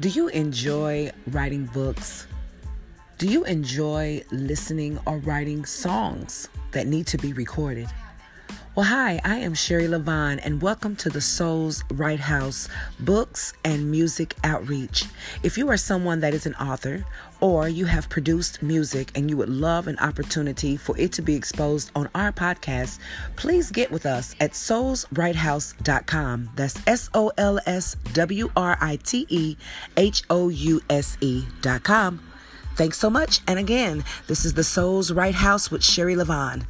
Do you enjoy writing books? Do you enjoy listening or writing songs that need to be recorded? Well, hi, I am Sherri LaVon, and welcome to the Sols Write House Books and Music Outreach. If you are someone that is an author or you have produced music and you would love an opportunity for it to be exposed on our podcast, please get with us at solswritehouse.com. That's S O L S W R I T E H O U S E.com. Thanks so much. And again, this is the Sols Write House with Sherri LaVon.